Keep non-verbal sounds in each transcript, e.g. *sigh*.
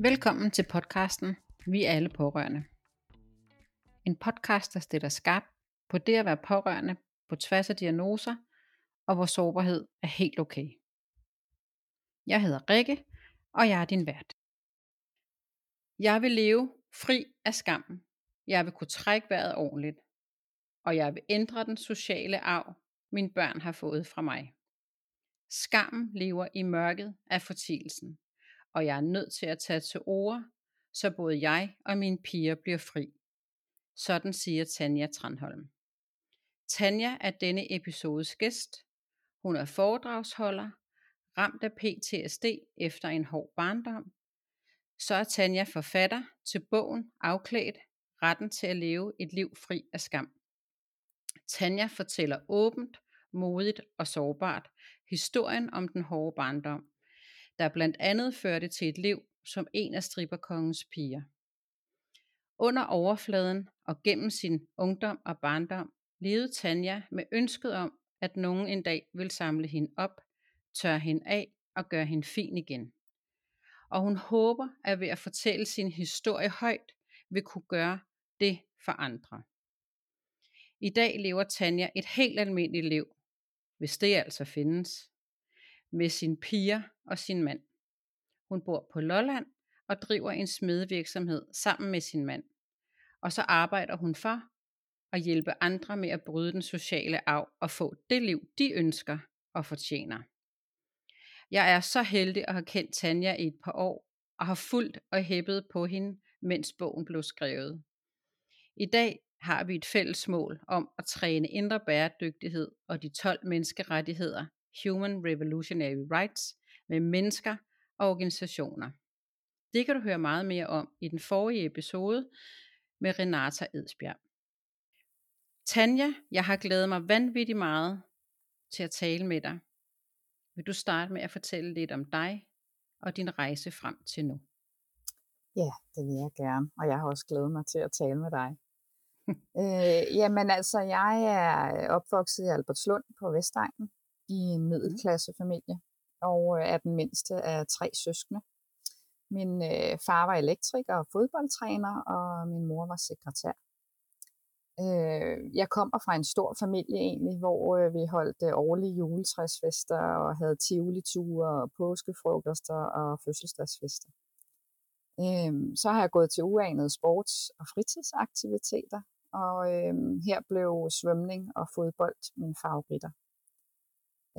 Velkommen til podcasten Vi er alle pårørende. En podcast, der stiller skarp på det at være pårørende på tværs af diagnoser, og hvor sårbarhed er helt okay. Jeg hedder Rikke, og jeg er din vært. Jeg vil leve fri af skammen. Jeg vil kunne trække vejret ordentligt. Og jeg vil ændre den sociale arv, mine børn har fået fra mig. Skammen lever i mørket af fortielsen, og jeg er nødt til at tage til ord, så både jeg og mine piger bliver fri. Sådan siger Tanja Tranholm. Tanja er denne episodes gæst. Hun er foredragsholder, ramt af PTSD efter en hård barndom. Så er Tanja forfatter til bogen Afklædt, retten til at leve et liv fri af skam. Tanja fortæller åbent, modigt og sårbart historien om den hårde barndom, der blandt andet førte til et liv som en af striberkongens piger. Under overfladen og gennem sin ungdom og barndom levede Tanja med ønsket om, at nogen en dag vil samle hende op, tørre hende af og gøre hende fin igen. Og hun håber, at ved at fortælle sin historie højt, vil kunne gøre det for andre. I dag lever Tanja et helt almindeligt liv, hvis det altså findes, med sine piger og sin mand. Hun bor på Lolland og driver en smedevirksomhed sammen med sin mand. Og så arbejder hun for at hjælpe andre med at bryde den sociale arv og få det liv, de ønsker og fortjener. Jeg er så heldig at have kendt Tanja i et par år og har fulgt og hæppet på hende, mens bogen blev skrevet. I dag har vi et fælles mål om at træne indre bæredygtighed og de 12 menneskerettigheder, Human Revolutionary Rights, med mennesker og organisationer. Det kan du høre meget mere om i den forrige episode med Renata Edsbjerg. Tanja, jeg har glædet mig vanvittigt meget til at tale med dig. Vil du starte med at fortælle lidt om dig og din rejse frem til nu? Ja, det vil jeg gerne, og jeg har også glædet mig til at tale med dig. *laughs* øh, jamen altså, jeg er opvokset i Albertslund på Vestegnen i en mm. middelklassefamilie, og øh, er den mindste af tre søskende. Min øh, far var elektriker og fodboldtræner, og min mor var sekretær. Øh, jeg kommer fra en stor familie egentlig, hvor øh, vi holdt øh, årlige juletræsfester og havde tivoli-ture og påskefrokoster og fødselsdagsfester. Øh, så har jeg gået til uanede sports- og fritidsaktiviteter, og øh, her blev svømning og fodbold mine favoritter.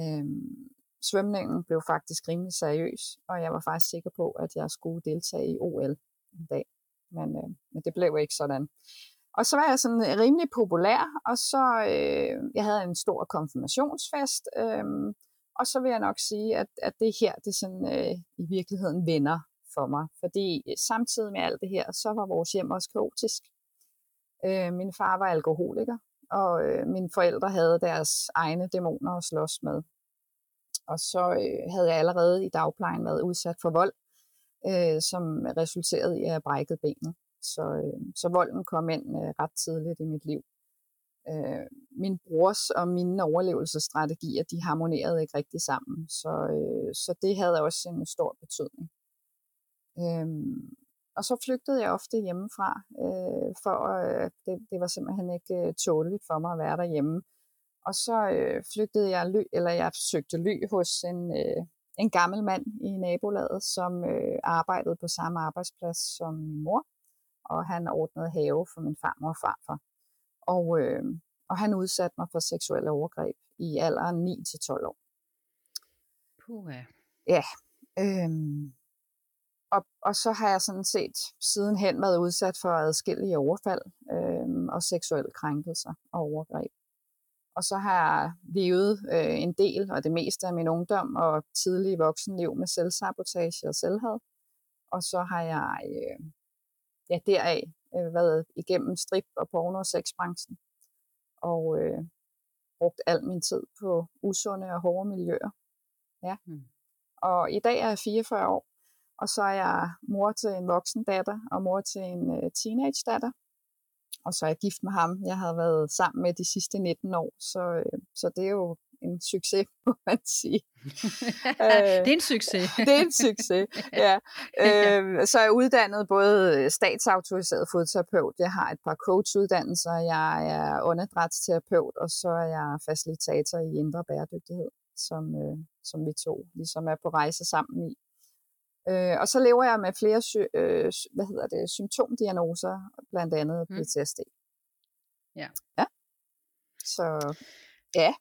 Øhm, svømningen blev faktisk rimelig seriøs, og jeg var faktisk sikker på, at jeg skulle deltage i OL en dag. Men, øh, men det blev ikke sådan. Og så var jeg sådan øh, rimelig populær, og så øh, jeg havde en stor konfirmationsfest, øh, og så vil jeg nok sige, at, at det her, det sådan øh, i virkeligheden vender for mig. Fordi øh, samtidig med alt det her, så var vores hjem også kaotisk. Øh, min far var alkoholiker, og øh, mine forældre havde deres egne dæmoner at slås med. Og så øh, havde jeg allerede i dagplejen været udsat for vold, øh, som resulterede i at jeg brækkede benet. Så, øh, så volden kom ind øh, ret tidligt i mit liv. Øh, min brors og mine overlevelsesstrategier, de harmonerede ikke rigtig sammen, så, øh, så det havde også en stor betydning. Øh, og så flygtede jeg ofte hjemmefra, øh, for øh, det, det var simpelthen ikke øh, tåligt for mig at være derhjemme. Og så øh, flygtede jeg ly, eller jeg søgte ly hos en, øh, en gammel mand i nabolaget, som øh, arbejdede på samme arbejdsplads som min mor og han ordnede have for min farmor og farfar. Og, øh, og han udsatte mig for seksuelle overgreb i alderen 9-12 år. Puh. Ja. Øh, og, og så har jeg sådan set sidenhen været udsat for adskillige overfald øh, og seksuelle krænkelser og overgreb. Og så har jeg levet øh, en del, og det meste af min ungdom og tidlige voksenliv med selvsabotage og selvhad. Og så har jeg øh, ja, deraf øh, været igennem strip og porno og sexbranchen. Og øh, brugt al min tid på usunde og hårde miljøer. Ja. Mm. Og i dag er jeg 44 år, og så er jeg mor til en voksen datter og mor til en øh, teenage datter. Og så er jeg gift med ham. Jeg har været sammen med de sidste 19 år, så, øh, så det er jo en succes, *laughs* må man sige. *laughs* det er en succes. det er en succes, *laughs* ja. Øh, så er jeg uddannet både statsautoriseret fodterapeut, jeg har et par coachuddannelser, jeg er åndedrætsterapeut, og så er jeg facilitator i indre bæredygtighed, som, øh, som vi to ligesom er på rejse sammen i. Øh, og så lever jeg med flere sy- øh, hvad hedder det, symptomdiagnoser, blandt andet mm. PTSD. Ja. Ja. Så ja.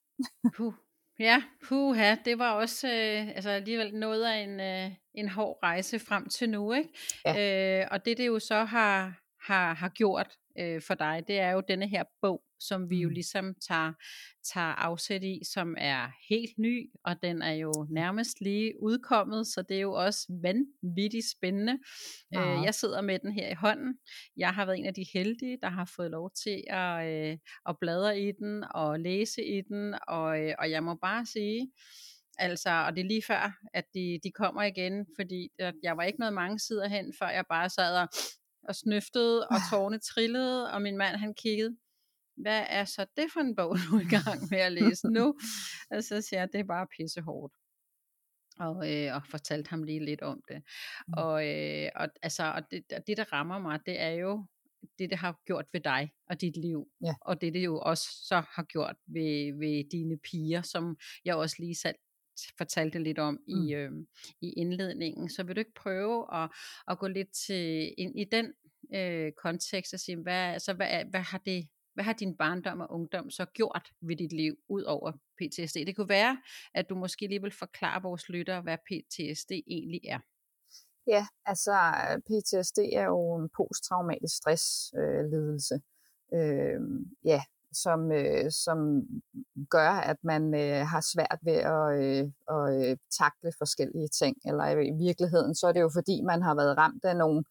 Puh. Ja, puha, det var også øh, altså alligevel noget af en, øh, en hård rejse frem til nu, ikke? Ja. Øh, og det det jo så har, har, har gjort øh, for dig, det er jo denne her bog, som vi jo mm. ligesom tager, tager afsæt i, som er helt ny, og den er jo nærmest lige udkommet, så det er jo også vanvittigt spændende. Ja. Øh, jeg sidder med den her i hånden. Jeg har været en af de heldige, der har fået lov til at, øh, at bladre i den og læse i den, og, øh, og jeg må bare sige, Altså, og det er lige før, at de, de kommer igen, fordi jeg var ikke noget mange sider hen, før jeg bare sad og, og snøftede, og *laughs* tårne trillede, og min mand han kiggede hvad er så det for en bog, *laughs* du er i gang med at læse nu? og så siger jeg, det er bare pissehårdt. Og, øh, og fortalte ham lige lidt om det. Mm. Og, øh, og, altså, og det, det, der rammer mig, det er jo det, det har gjort ved dig og dit liv. Ja. Og det, det jo også så har gjort ved, ved dine piger, som jeg også lige selv fortalte lidt om mm. i, øh, i indledningen. Så vil du ikke prøve at, at gå lidt til, ind i den øh, kontekst og sige, hvad, altså, hvad, hvad har det hvad har din barndom og ungdom så gjort ved dit liv, ud over PTSD? Det kunne være, at du måske lige vil forklare vores lyttere, hvad PTSD egentlig er. Ja, altså PTSD er jo en posttraumatisk stresslidelse. Øh, øh, ja, som, øh, som gør, at man øh, har svært ved at, øh, at øh, takle forskellige ting. Eller i virkeligheden, så er det jo fordi, man har været ramt af nogle,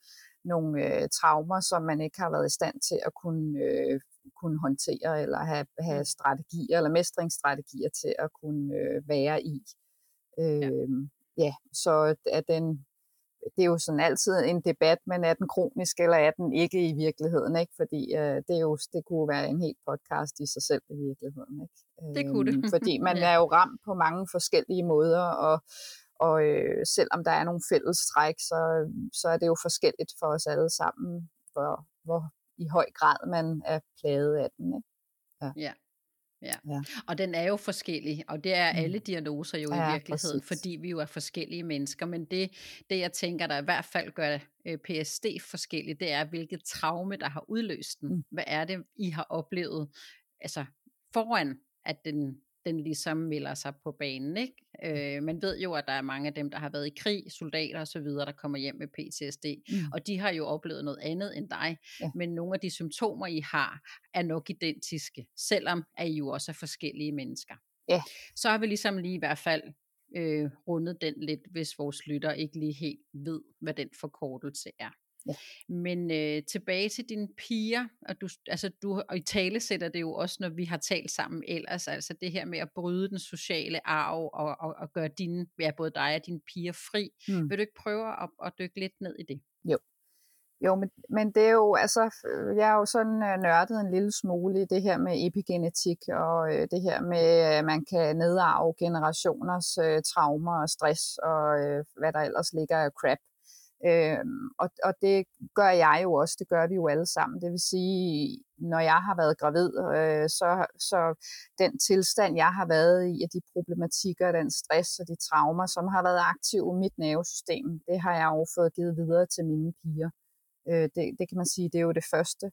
nogle øh, traumer, som man ikke har været i stand til at kunne øh, kunne håndtere, eller have, have strategier, eller mestringsstrategier til at kunne øh, være i. Øh, ja. Øhm, ja, så er den, det er jo sådan altid en debat, men er den kronisk, eller er den ikke i virkeligheden, ikke? Fordi øh, det, er jo, det kunne være en helt podcast i sig selv i virkeligheden, ikke? Det kunne det. Øhm, fordi *laughs* man ja. er jo ramt på mange forskellige måder, og, og øh, selvom der er nogle fælles træk, så, så er det jo forskelligt for os alle sammen, hvor, hvor i høj grad man er plaget af den. Ikke? Ja. ja. Ja. ja, og den er jo forskellig, og det er mm. alle diagnoser jo ja, i virkeligheden, præcis. fordi vi jo er forskellige mennesker, men det, det jeg tænker, der i hvert fald gør øh, PSD forskelligt, det er, hvilket traume, der har udløst den. Mm. Hvad er det, I har oplevet, altså foran, at den den ligesom melder sig på banen. Ikke? Øh, man ved jo, at der er mange af dem, der har været i krig, soldater osv., der kommer hjem med PTSD, mm. og de har jo oplevet noget andet end dig, ja. men nogle af de symptomer, I har, er nok identiske, selvom at I jo også er forskellige mennesker. Ja. Så har vi ligesom lige i hvert fald øh, rundet den lidt, hvis vores lytter ikke lige helt ved, hvad den forkortelse er. Ja. Men øh, tilbage til dine piger, og du, altså du, og i tale sætter det jo også, når vi har talt sammen ellers, altså det her med at bryde den sociale arv, og, og, og gøre dine, ja, både dig og dine piger fri. Mm. Vil du ikke prøve at, at dykke lidt ned i det? Jo. Jo, men, men det er jo, altså, jeg er jo sådan uh, nørdet en lille smule i det her med epigenetik, og uh, det her med, at uh, man kan nedarve generationers uh, traumer og stress, og uh, hvad der ellers ligger af crap. Øh, og, og det gør jeg jo også, det gør vi jo alle sammen. Det vil sige, når jeg har været gravid, øh, så, så den tilstand, jeg har været i, og de problematikker, den stress og de traumer, som har været aktiv i mit nervesystem, det har jeg jo fået givet videre til mine piger. Øh, det, det kan man sige, det er jo det første.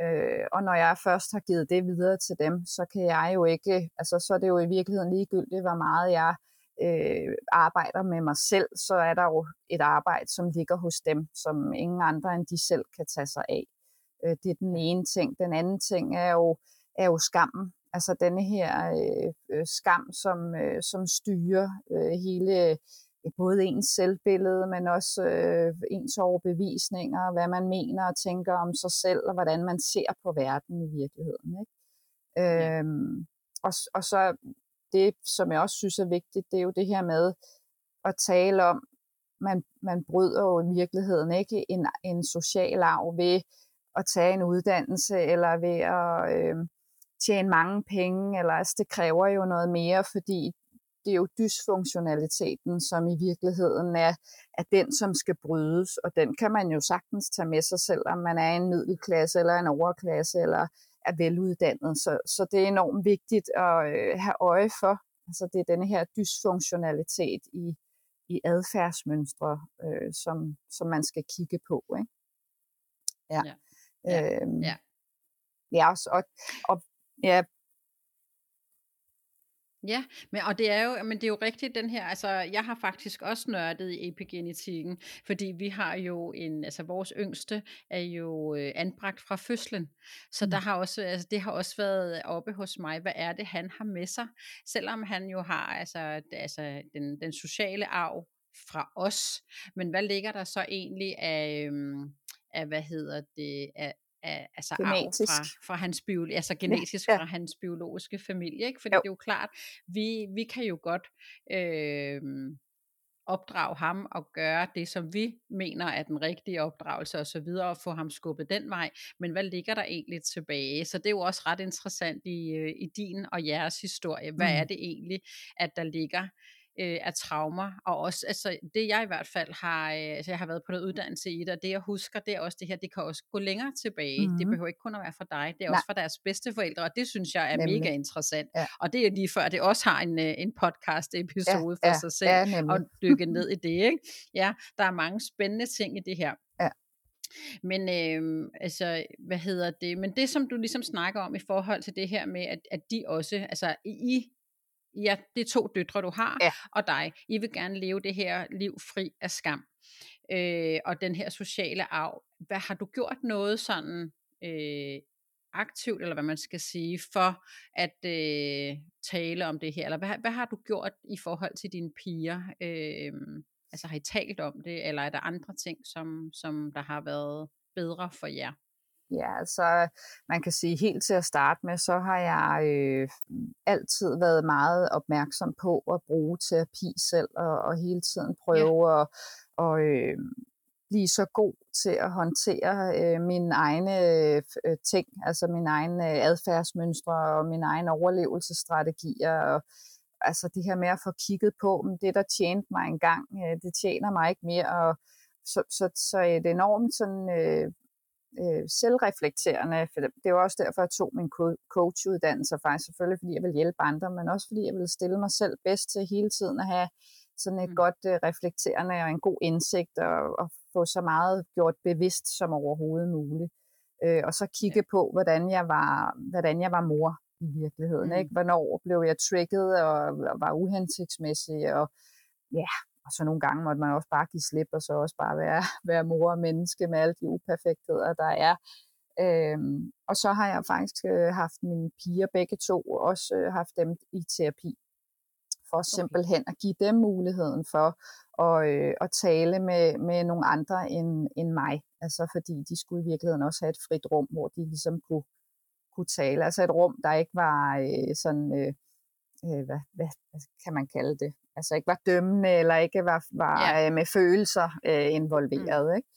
Øh, og når jeg først har givet det videre til dem, så kan jeg jo ikke, altså så er det jo i virkeligheden ligegyldigt, hvor meget jeg øh, arbejder med mig selv, så er der jo et arbejde, som ligger hos dem, som ingen andre end de selv kan tage sig af. Øh, det er den ene ting. Den anden ting er jo, er jo skammen. Altså denne her øh, øh skam, som, øh, som styrer øh, hele øh, både ens selvbillede, men også øh, ens overbevisninger, hvad man mener og tænker om sig selv, og hvordan man ser på verden i virkeligheden. Ikke? Ja. Øhm, og, og så det, som jeg også synes er vigtigt, det er jo det her med at tale om, man, man bryder jo i virkeligheden ikke en, en social arv ved at tage en uddannelse, eller ved at øh, tjene mange penge, eller altså det kræver jo noget mere, fordi det er jo dysfunktionaliteten, som i virkeligheden er, er den, som skal brydes, og den kan man jo sagtens tage med sig selv, om man er en middelklasse eller en overklasse, eller er veluddannet. Så, så det er enormt vigtigt at øh, have øje for. Altså det er denne her dysfunktionalitet i, i adfærdsmønstre, øh, som, som man skal kigge på. Ikke? Ja. ja. Ja. Øhm, ja. Ja, og, og ja, Ja, men, og det er jo, men det er jo rigtigt den her, altså jeg har faktisk også nørdet i epigenetikken, fordi vi har jo en, altså vores yngste er jo øh, anbragt fra fødslen, så mm. der har også, altså det har også været oppe hos mig, hvad er det han har med sig, selvom han jo har altså, altså den, den sociale arv fra os, men hvad ligger der så egentlig af, øhm, af hvad hedder det, af, af, altså genetisk. arv fra, fra hans bio, altså genetisk ja, ja. fra hans biologiske familie, ikke? Fordi jo. det er jo klart, vi, vi kan jo godt øh, opdrage ham og gøre det, som vi mener er den rigtige opdragelse og så videre, og få ham skubbet den vej, men hvad ligger der egentlig tilbage? Så det er jo også ret interessant i, øh, i din og jeres historie. Hvad mm. er det egentlig, at der ligger øh, af traumer, og også, altså det jeg i hvert fald har, øh, altså jeg har været på noget uddannelse i det, og det jeg husker, det er også det her, det kan også gå længere tilbage, mm-hmm. det behøver ikke kun at være for dig, det er Nej. også for deres bedsteforældre, og det synes jeg er nemlig. mega interessant, ja. og det er lige før, det også har en, øh, en podcast episode ja, for ja, sig selv, ja, og dykke ned *laughs* i det, ikke? Ja, der er mange spændende ting i det her. Ja. Men øh, altså, hvad hedder det? Men det, som du ligesom snakker om i forhold til det her med, at, at de også, altså I ja, det er to døtre, du har, ja. og dig. I vil gerne leve det her liv fri af skam. Øh, og den her sociale arv. Hvad har du gjort noget sådan øh, aktivt, eller hvad man skal sige, for at øh, tale om det her? Eller hvad, hvad har du gjort i forhold til dine piger? Øh, altså har I talt om det, eller er der andre ting, som, som der har været bedre for jer? Ja, altså man kan sige helt til at starte med, så har jeg øh, altid været meget opmærksom på at bruge terapi selv, og, og hele tiden prøve ja. at og, øh, blive så god til at håndtere øh, mine egne øh, ting, altså mine egne adfærdsmønstre og mine egne overlevelsesstrategier. Og, altså det her med at få kigget på, men det der tjente mig engang, øh, det tjener mig ikke mere, og så, så, så et enormt sådan, øh, øh, selvreflekterende. For det var også derfor, jeg tog min coachuddannelse, faktisk selvfølgelig fordi jeg vil hjælpe andre, men også fordi jeg vil stille mig selv bedst til hele tiden at have sådan et mm. godt øh, reflekterende og en god indsigt og, og få så meget gjort bevidst som overhovedet muligt. Øh, og så kigge ja. på, hvordan jeg var, hvordan jeg var mor i virkeligheden. Mm. Ikke? Hvornår blev jeg trigget og, og var uhensigtsmæssig og ja, og så nogle gange måtte man også bare give slip, og så også bare være, *laughs* være mor og menneske med alle de uperfektheder, der er. Øhm, og så har jeg faktisk øh, haft mine piger begge to, også øh, haft dem i terapi, for okay. simpelthen at give dem muligheden for at, øh, at tale med, med nogle andre end, end mig. Altså fordi de skulle i virkeligheden også have et frit rum, hvor de ligesom kunne, kunne tale. Altså et rum, der ikke var øh, sådan... Øh, øh, hvad, hvad, hvad kan man kalde det? Altså ikke var dømmende, eller ikke var, var ja. øh, med følelser øh, involveret. Mm. Ikke?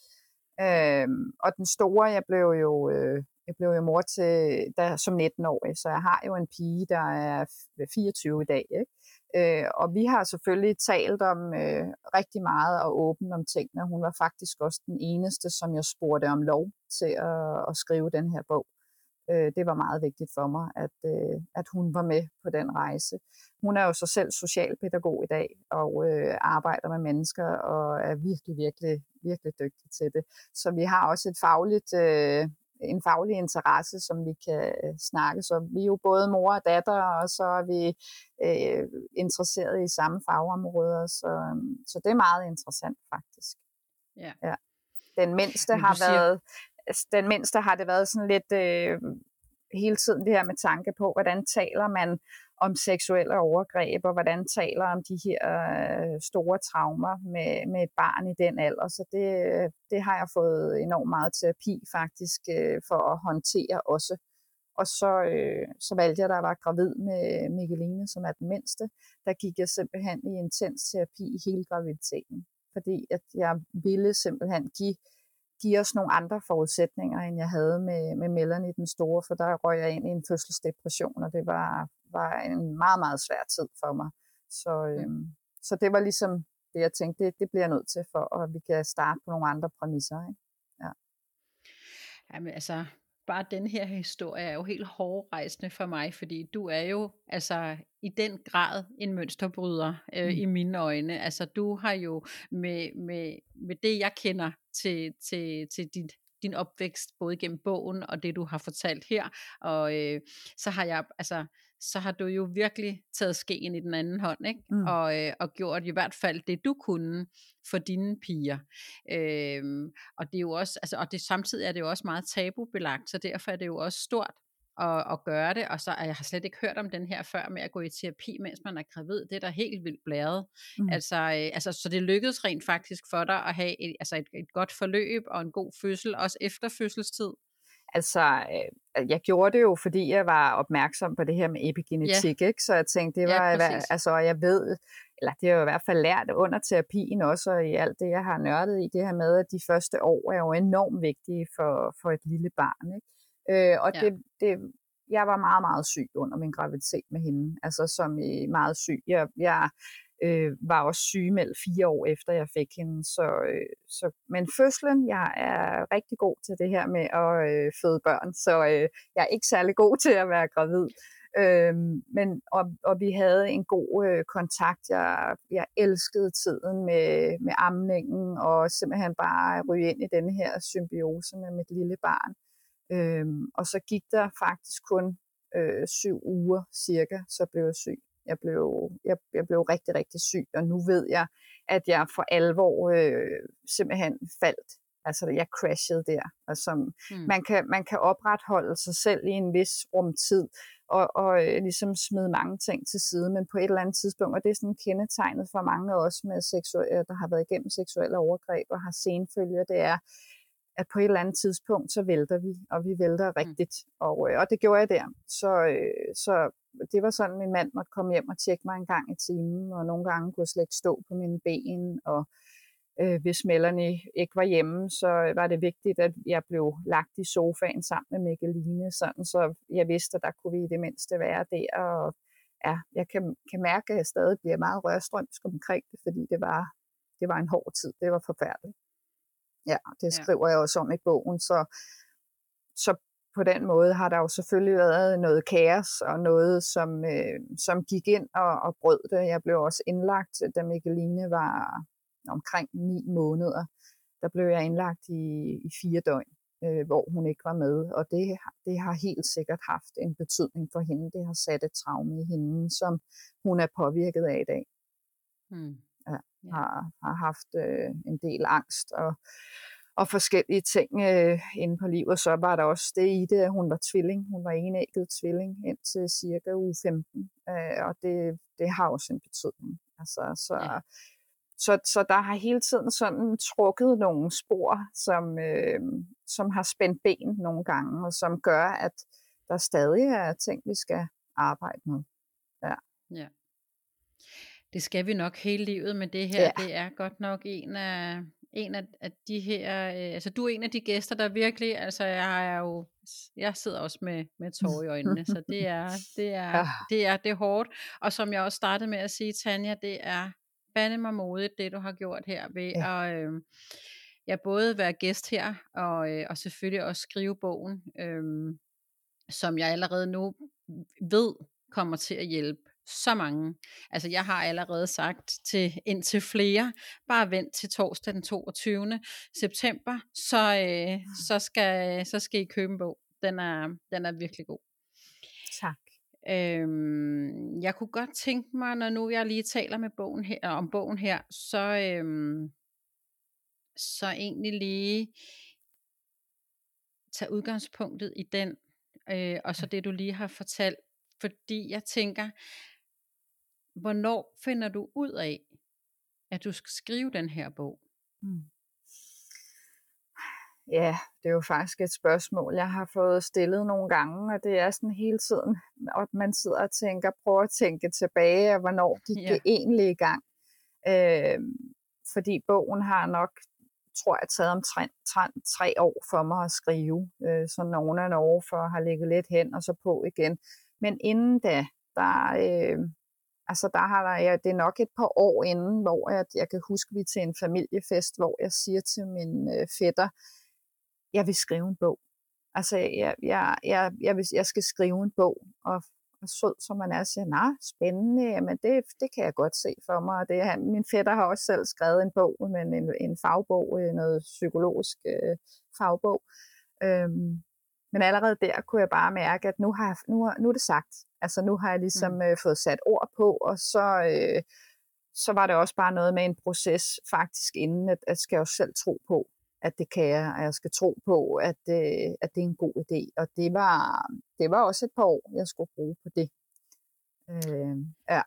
Øhm, og den store, jeg blev jo, øh, jeg blev jo mor til der, som 19-årig, så jeg har jo en pige, der er 24 i dag. Ikke? Øh, og vi har selvfølgelig talt om øh, rigtig meget og åbent om tingene. Hun var faktisk også den eneste, som jeg spurgte om lov til at, at skrive den her bog øh, det var meget vigtigt for mig, at, øh, at hun var med på den rejse. Hun er jo så selv socialpædagog i dag og øh, arbejder med mennesker og er virkelig, virkelig, virkelig dygtig til det. Så vi har også et fagligt, øh, en faglig interesse, som vi kan snakke. Så vi er jo både mor og datter, og så er vi øh, interesseret i samme fagområder. Så, så det er meget interessant faktisk. Ja. ja. Den mindste har siger... været Altså, den mindste har det været sådan lidt øh, hele tiden det her med tanke på, hvordan taler man om seksuelle overgreb, og hvordan taler om de her øh, store traumer med, med et barn i den alder. Så det, øh, det har jeg fået enormt meget terapi faktisk øh, for at håndtere også. Og så, øh, så valgte jeg, da jeg var gravid med Mikkeline, som er den mindste, der gik jeg simpelthen i intens terapi i hele graviditeten. Fordi at jeg ville simpelthen give give os nogle andre forudsætninger, end jeg havde med, med Melanie den store, for der røg jeg ind i en fødselsdepression, og det var, var en meget, meget svær tid for mig. Så, øhm, mm. så det var ligesom det, jeg tænkte, det, det bliver jeg nødt til, for at vi kan starte på nogle andre præmisser. Ikke? Ja. Jamen altså, bare den her historie er jo helt hårdrejsende for mig, fordi du er jo altså i den grad en mønsterbryder øh, mm. i mine øjne. Altså du har jo med, med, med det, jeg kender til, til, til dit din opvækst, både gennem bogen og det, du har fortalt her. Og øh, så har jeg, altså, så har du jo virkelig taget skeen i den anden hånd, ikke? Mm. Og, øh, og gjort i hvert fald det, du kunne for dine piger. Øhm, og det er jo også, altså, og det, samtidig er det jo også meget tabubelagt, så derfor er det jo også stort at, at gøre det, og så jeg har slet ikke hørt om den her før med at gå i terapi, mens man er gravid. Det er da helt vildt blæret. Mm. Altså, øh, altså, så det lykkedes rent faktisk for dig at have et, altså et, et godt forløb og en god fødsel, også efter fødselstid. Altså, øh, jeg gjorde det jo, fordi jeg var opmærksom på det her med epigenetik, ja. ikke? så jeg tænkte, det var, ja, altså, jeg ved, eller det har jeg i hvert fald lært under terapien også, og i alt det, jeg har nørdet i, det her med, at de første år er jo enormt vigtige for, for et lille barn. Ikke? Øh, og ja. det, det, jeg var meget, meget syg under min graviditet med hende. Altså som i meget syg. Jeg, jeg øh, var også sygemeldt fire år efter jeg fik hende. Så, øh, så, men fødslen, jeg er rigtig god til det her med at øh, føde børn, så øh, jeg er ikke særlig god til at være gravid. Øh, men, og, og vi havde en god øh, kontakt. Jeg, jeg elskede tiden med, med amningen, og simpelthen bare ryge ind i den her symbiose med mit lille barn. Øhm, og så gik der faktisk kun øh, syv uger cirka, så blev jeg syg. Jeg blev, jeg, jeg blev rigtig, rigtig syg, og nu ved jeg, at jeg for alvor øh, simpelthen faldt. Altså, jeg crashede der. Altså, hmm. man, kan, man kan opretholde sig selv i en vis rumtid, og, og øh, ligesom smide mange ting til side, men på et eller andet tidspunkt, og det er sådan kendetegnet for mange af os, med seksuelle, der har været igennem seksuelle overgreb og har senfølger, det er, at på et eller andet tidspunkt, så vælter vi, og vi vælter mm. rigtigt. Og, øh, og det gjorde jeg der. Så, øh, så det var sådan, min mand måtte komme hjem og tjekke mig en gang i timen, og nogle gange kunne jeg slet ikke stå på mine ben, og øh, hvis Melanie ikke var hjemme, så var det vigtigt, at jeg blev lagt i sofaen sammen med Mikkeline, sådan, så jeg vidste, at der kunne vi i det mindste være der, og ja, jeg kan, kan mærke, at jeg stadig bliver meget rørstrømsk omkring det, fordi det var, det var en hård tid, det var forfærdeligt. Ja, det skriver ja. jeg også om i bogen. Så, så på den måde har der jo selvfølgelig været noget kaos og noget, som, øh, som gik ind og, og brød det. Jeg blev også indlagt, da Mikkeline var omkring ni måneder. Der blev jeg indlagt i, i fire døgn, øh, hvor hun ikke var med. Og det, det har helt sikkert haft en betydning for hende. Det har sat et traume i hende, som hun er påvirket af i dag. Hmm ja. har, har haft øh, en del angst og, og forskellige ting øh, inde på livet. Så var der også det i det, at hun var tvilling. Hun var enægget tvilling indtil cirka uge 15, øh, og det, det har også en betydning. Altså, så, ja. så, så der har hele tiden sådan trukket nogle spor, som, øh, som har spændt ben nogle gange, og som gør, at der stadig er ting, vi skal arbejde med. Ja. ja det skal vi nok hele livet, men det her, ja. det er godt nok en af, en af, af de her, øh, altså du er en af de gæster, der virkelig, altså jeg er jo, jeg sidder også med, med tårer i øjnene, så det er, *laughs* det er, ja. det er, det er hårdt, og som jeg også startede med at sige, Tanja, det er fandme mig modigt, det du har gjort her, ved ja. at, øh, ja, både være gæst her, og, øh, og selvfølgelig også skrive bogen, øh, som jeg allerede nu ved kommer til at hjælpe så mange. Altså jeg har allerede sagt til indtil flere, bare vent til torsdag den 22. september, så, øh, så, skal, så skal I købe en bog. Den er, den er virkelig god. Tak. Øhm, jeg kunne godt tænke mig, når nu jeg lige taler med bogen her, om bogen her, så, øhm, så egentlig lige tage udgangspunktet i den, øh, og så det du lige har fortalt, fordi jeg tænker, hvornår finder du ud af, at du skal skrive den her bog? Mm. Ja, det er jo faktisk et spørgsmål, jeg har fået stillet nogle gange, og det er sådan hele tiden, at man sidder og tænker, prøver at tænke tilbage, og hvornår gik ja. det egentlig i gang. Øh, fordi bogen har nok tror jeg, taget omtrent tre år for mig at skrive. Øh, så nogle af år for har ligget lidt hen og så på igen. Men inden da, der, øh, altså der har der, ja, det er nok et par år inden, hvor jeg, jeg kan huske, vi til en familiefest, hvor jeg siger til min øh, fætter, jeg vil skrive en bog. Altså, jeg, jeg, jeg, jeg, vil, jeg skal skrive en bog, og, og sød som man er, siger, nej, spændende, men det, det kan jeg godt se for mig. Og det, han, min fætter har også selv skrevet en bog, men en, en fagbog, øh, noget psykologisk øh, fagbog. Øhm, men allerede der kunne jeg bare mærke, at nu, har jeg, nu, nu er det sagt. Altså nu har jeg ligesom mm. øh, fået sat ord på, og så, øh, så var det også bare noget med en proces faktisk inden, at, at skal jeg jo selv tro på, at det kan jeg, og jeg skal tro på, at, øh, at det er en god idé. Og det var, det var også et par år, jeg skulle bruge på det. Øh, ja.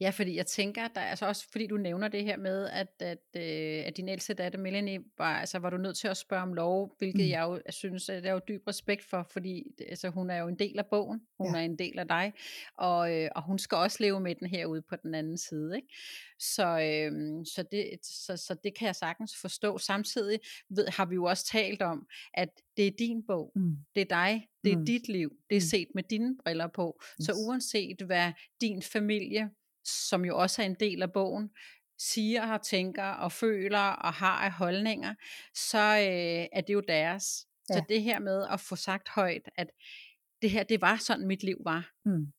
Ja, fordi jeg tænker, der er altså også, fordi du nævner det her med, at, at, øh, at din ældste datter Melanie, var, altså, var du nødt til at spørge om lov, hvilket mm. jeg jo synes, at jeg har dyb respekt for, fordi altså, hun er jo en del af bogen, hun ja. er en del af dig, og, øh, og hun skal også leve med den herude på den anden side. Ikke? Så, øh, så, det, så, så det kan jeg sagtens forstå. Samtidig ved, har vi jo også talt om, at det er din bog, mm. det er dig, det er mm. dit liv, det er mm. set med dine briller på. Yes. Så uanset hvad din familie som jo også er en del af bogen, siger og tænker og føler og har af holdninger, så øh, er det jo deres. Ja. Så det her med at få sagt højt, at det her, det var sådan mit liv var. Mm.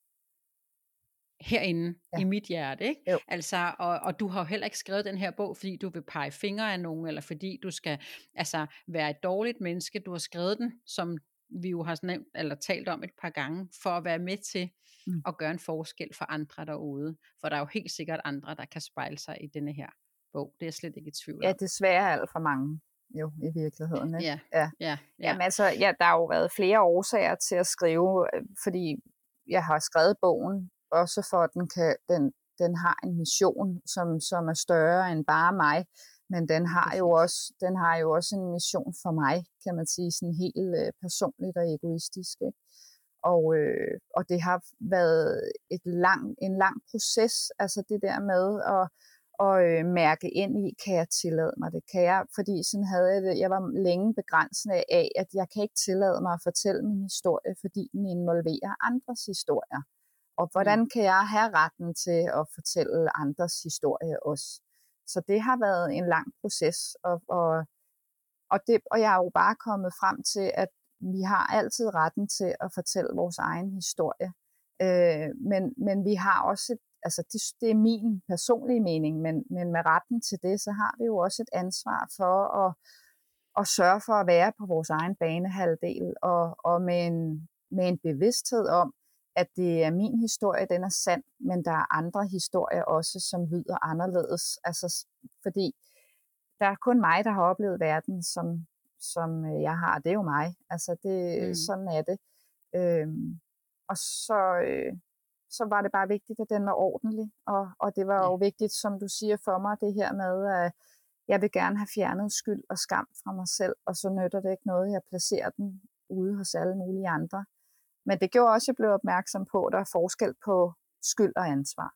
Herinde ja. i mit hjerte, ikke? Jo. Altså, og, og du har jo heller ikke skrevet den her bog, fordi du vil pege fingre af nogen, eller fordi du skal altså, være et dårligt menneske. Du har skrevet den, som vi jo har nævnt eller talt om et par gange, for at være med til mm. at gøre en forskel for andre derude. For der er jo helt sikkert andre, der kan spejle sig i denne her bog. Det er jeg slet ikke i tvivl om. Ja, desværre alt for mange jo i virkeligheden. Ikke? Ja. Ja. ja. ja. Jamen altså, ja, der har jo været flere årsager til at skrive, øh, fordi jeg har skrevet bogen, også for at den, kan, den, den har en mission, som, som er større end bare mig men den har jo også den har jo også en mission for mig, kan man sige, sådan helt øh, personligt og egoistisk. Ikke? Og, øh, og det har været et lang, en lang proces, altså det der med at, at øh, mærke ind i, kan jeg tillade mig det? Kan jeg? Fordi sådan havde jeg det, jeg var længe begrænset af, at jeg kan ikke tillade mig at fortælle min historie, fordi den involverer andres historier. Og hvordan mm. kan jeg have retten til at fortælle andres historie også? Så det har været en lang proces, og, og, og, det, og jeg er jo bare kommet frem til, at vi har altid retten til at fortælle vores egen historie. Øh, men, men vi har også, et, altså det, det er min personlige mening, men, men med retten til det, så har vi jo også et ansvar for at, at sørge for at være på vores egen banehalvdel, og, og med, en, med en bevidsthed om, at det er min historie, den er sand, men der er andre historier også, som lyder anderledes. Altså, fordi der er kun mig, der har oplevet verden, som, som øh, jeg har. Det er jo mig. Altså, det, mm. sådan er det. Øhm, og så, øh, så var det bare vigtigt, at den var ordentlig. Og, og det var jo vigtigt, som du siger for mig, det her med, at jeg vil gerne have fjernet skyld og skam fra mig selv, og så nytter det ikke noget, at jeg placerer den ude hos alle mulige andre. Men det gjorde også, at jeg blev opmærksom på, at der er forskel på skyld og ansvar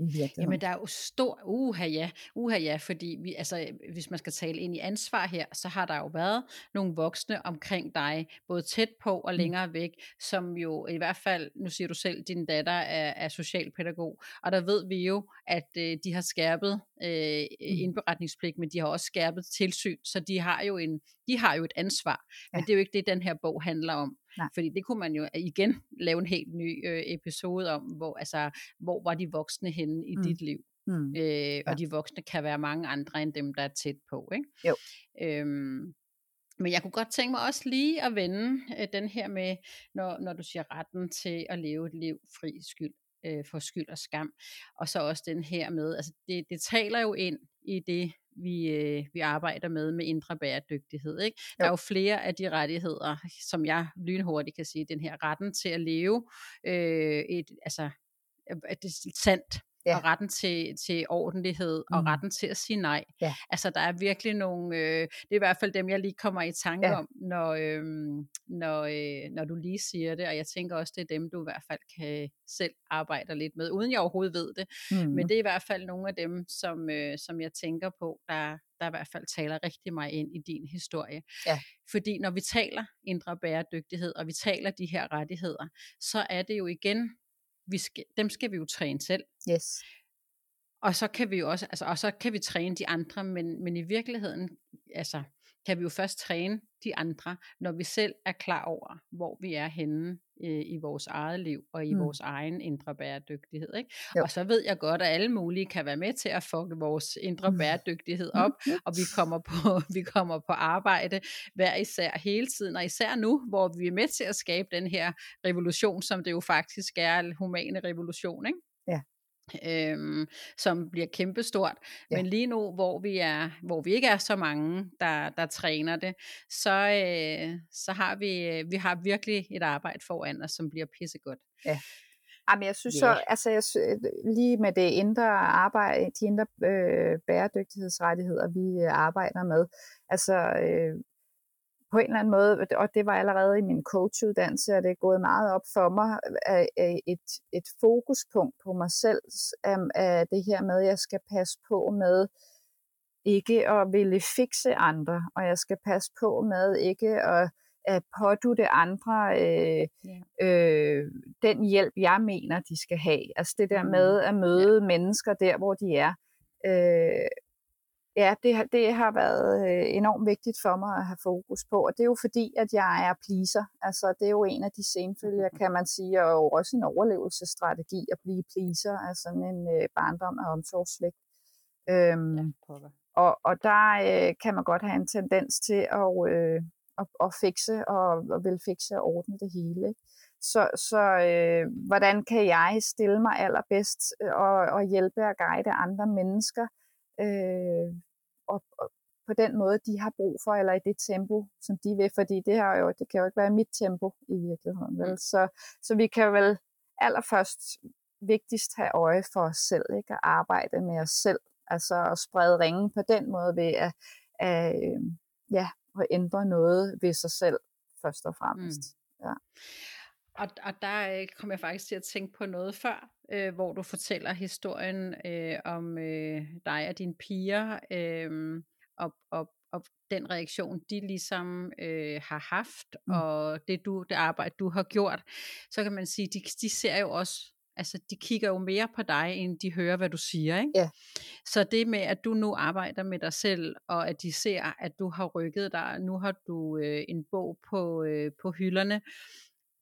i Jamen der er jo stor, uha ja, uha ja, fordi vi, altså, hvis man skal tale ind i ansvar her, så har der jo været nogle voksne omkring dig, både tæt på og mm. længere væk, som jo i hvert fald, nu siger du selv, din datter er, er socialpædagog, og der ved vi jo, at øh, de har skærpet øh, mm. indberetningspligt, men de har også skærpet tilsyn, så de har jo, en, de har jo et ansvar, ja. men det er jo ikke det, den her bog handler om. Nej. Fordi det kunne man jo igen *laughs* lave en helt ny øh, episode om, hvor, altså, hvor var de voksne henne i mm. dit liv. Mm. Øh, ja. Og de voksne kan være mange andre end dem, der er tæt på. Ikke? Jo. Øhm, men jeg kunne godt tænke mig også lige at vende øh, den her med, når, når du siger retten til at leve et liv fri skyld øh, for skyld og skam. Og så også den her med, altså det, det taler jo ind i det, vi, øh, vi arbejder med med indre bæredygtighed. Ikke? Jo. Der er jo flere af de rettigheder, som jeg lynhurtigt kan sige, den her retten til at leve øh, et, altså, et, et sandt ja. og retten til, til ordentlighed, mm. og retten til at sige nej. Ja. Altså der er virkelig nogle, øh, det er i hvert fald dem, jeg lige kommer i tanke ja. om, når, øh, når, øh, når du lige siger det, og jeg tænker også, det er dem, du i hvert fald kan selv arbejde lidt med, uden jeg overhovedet ved det. Mm. Men det er i hvert fald nogle af dem, som, øh, som jeg tænker på, der, der i hvert fald taler rigtig meget ind i din historie. Ja. Fordi når vi taler indre bæredygtighed, og vi taler de her rettigheder, så er det jo igen, vi skal, dem skal vi jo træne selv. Yes. Og så kan vi jo også, altså, og så kan vi træne de andre, men, men i virkeligheden, altså, kan vi jo først træne de andre, når vi selv er klar over, hvor vi er henne øh, i vores eget liv og i mm. vores egen indre bæredygtighed. Ikke? Og så ved jeg godt, at alle mulige kan være med til at få vores indre mm. bæredygtighed op, *laughs* og vi kommer på *laughs* vi kommer på arbejde hver især hele tiden, og især nu, hvor vi er med til at skabe den her revolution, som det jo faktisk er, en humane revolution. Ikke? Øhm, som bliver kæmpestort. Ja. Men lige nu, hvor vi er, hvor vi ikke er så mange, der, der træner det, så, øh, så har vi, øh, vi har virkelig et arbejde foran os, som bliver pissegodt. Ja. Jamen, jeg synes yeah. så, altså jeg, lige med det indre arbejde, de indre øh, bæredygtighedsrettigheder, vi øh, arbejder med, altså øh, på en eller anden måde, og det var allerede i min coachuddannelse, at det er gået meget op for mig, et, et fokuspunkt på mig selv, er det her med, at jeg skal passe på med ikke at ville fikse andre, og jeg skal passe på med ikke at, at pådute andre øh, øh, den hjælp, jeg mener, de skal have. Altså det der mm. med at møde mennesker der, hvor de er. Øh, ja, det, har, det har været øh, enormt vigtigt for mig at have fokus på, og det er jo fordi, at jeg er pleaser. Altså, det er jo en af de senfølger, mm-hmm. kan man sige, og jo også en overlevelsesstrategi at blive pleaser af sådan en øh, barndom af omsorgsvægt. Øhm, ja, og, og der øh, kan man godt have en tendens til at, øh, at, at fikse og, og vil fikse og ordne det hele. Så, så øh, hvordan kan jeg stille mig allerbedst øh, og, og hjælpe og guide andre mennesker øh, og, og på den måde, de har brug for, eller i det tempo, som de vil, fordi det, her jo, det kan jo ikke være mit tempo i virkeligheden. Vel? Mm. Så, så vi kan vel allerførst vigtigst have øje for os selv, ikke? at arbejde med os selv, altså at sprede ringen på den måde ved at, at, øh, ja, at ændre noget ved sig selv, først og fremmest. Mm. Ja. Og, og der øh, kom jeg faktisk til at tænke på noget før, øh, hvor du fortæller historien øh, om øh, dig og dine piger, øh, og, og, og den reaktion, de ligesom øh, har haft, mm. og det, du, det arbejde, du har gjort, så kan man sige, de, de ser jo også altså de kigger jo mere på dig, end de hører, hvad du siger. Ikke? Ja. Så det med, at du nu arbejder med dig selv, og at de ser, at du har rykket dig, nu har du øh, en bog på, øh, på hylderne,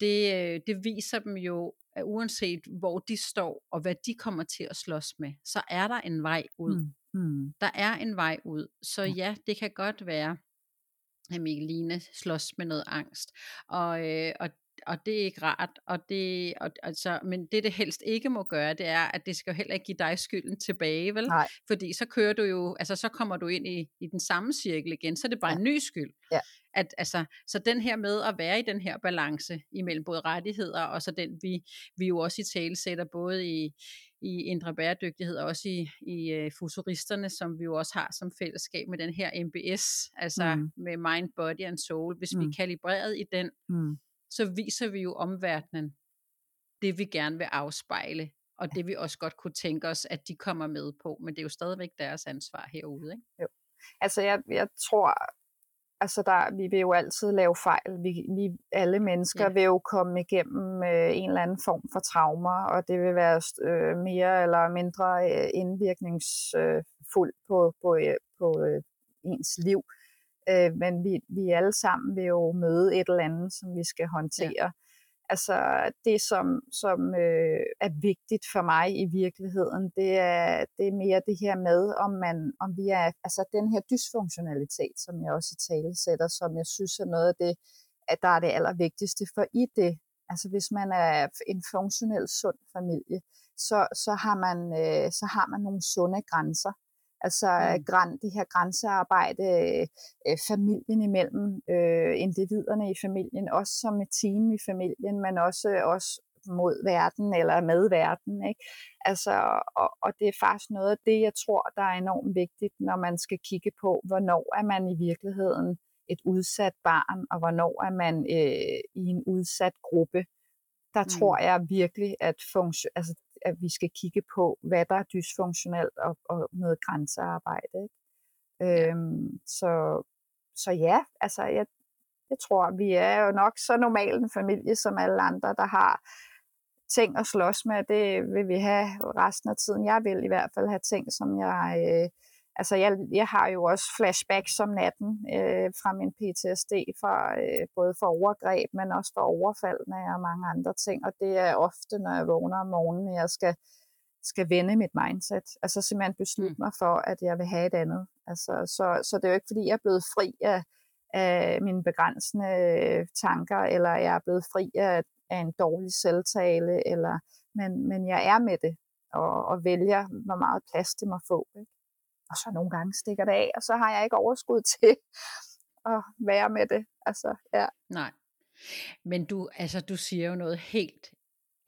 det, øh, det viser dem jo, at uanset hvor de står, og hvad de kommer til at slås med, så er der en vej ud. Mm. Mm. Der er en vej ud. Så ja, det kan godt være, at Mikkeline slås med noget angst. Og, øh, og og det er ikke rart, og det, og, altså, men det det helst ikke må gøre, det er, at det skal jo heller ikke give dig skylden tilbage, vel? Nej. Fordi så kører du jo, altså så kommer du ind i, i den samme cirkel igen, så er det bare ja. en ny skyld. Ja. At, altså, så den her med at være i den her balance imellem både rettigheder, og så den vi, vi jo også i tale sætter både i, i indre bæredygtighed, og også i, i uh, futuristerne, som vi jo også har som fællesskab med den her MBS, altså mm. med mind, body and soul. Hvis mm. vi er kalibreret i den, mm så viser vi jo omverdenen det, vi gerne vil afspejle, og det vi også godt kunne tænke os, at de kommer med på, men det er jo stadigvæk deres ansvar herude, ikke? Jo. Altså jeg, jeg tror, altså der, vi vil jo altid lave fejl. Vi, vi alle mennesker ja. vil jo komme igennem øh, en eller anden form for traumer, og det vil være øh, mere eller mindre øh, indvirkningsfuldt øh, på, på, øh, på øh, ens liv. Øh, men vi, vi alle sammen vil jo møde et eller andet, som vi skal håndtere. Ja. Altså det, som, som øh, er vigtigt for mig i virkeligheden, det er, det er mere det her med, om, man, om vi er, altså den her dysfunktionalitet, som jeg også i tale sætter, som jeg synes er noget af det, at der er det allervigtigste. For i det, altså hvis man er en funktionel sund familie, så, så, har man, øh, så har man nogle sunde grænser. Altså mm. græn, det her grænsearbejde øh, familien imellem, øh, individerne i familien, også som et team i familien, men også, også mod verden eller med verden. Ikke? Altså, og, og det er faktisk noget af det, jeg tror, der er enormt vigtigt, når man skal kigge på, hvornår er man i virkeligheden et udsat barn, og hvornår er man øh, i en udsat gruppe. Der mm. tror jeg virkelig, at funktion, altså at vi skal kigge på, hvad der er dysfunktionelt og, og noget grænsearbejde. Ikke? Ja. Øhm, så, så ja, altså jeg, jeg tror, vi er jo nok så normal en familie som alle andre, der har ting at slås med. Det vil vi have resten af tiden. Jeg vil i hvert fald have ting, som jeg... Øh, altså jeg, jeg har jo også flashbacks om natten øh, fra min PTSD, fra, øh, både for overgreb, men også for overfaldene og mange andre ting. Og det er ofte, når jeg vågner om morgenen, jeg skal, skal vende mit mindset. Altså simpelthen beslutte mm. mig for, at jeg vil have et andet. Altså, så, så det er jo ikke, fordi jeg er blevet fri af, af mine begrænsende tanker, eller jeg er blevet fri af, af en dårlig selvtale, eller, men, men jeg er med det, og, og vælger, hvor meget plads det må få. Ikke? Og så nogle gange stikker det af, og så har jeg ikke overskud *laughs* til at være med det. Altså, ja. Nej. Men du, altså, du siger jo noget helt,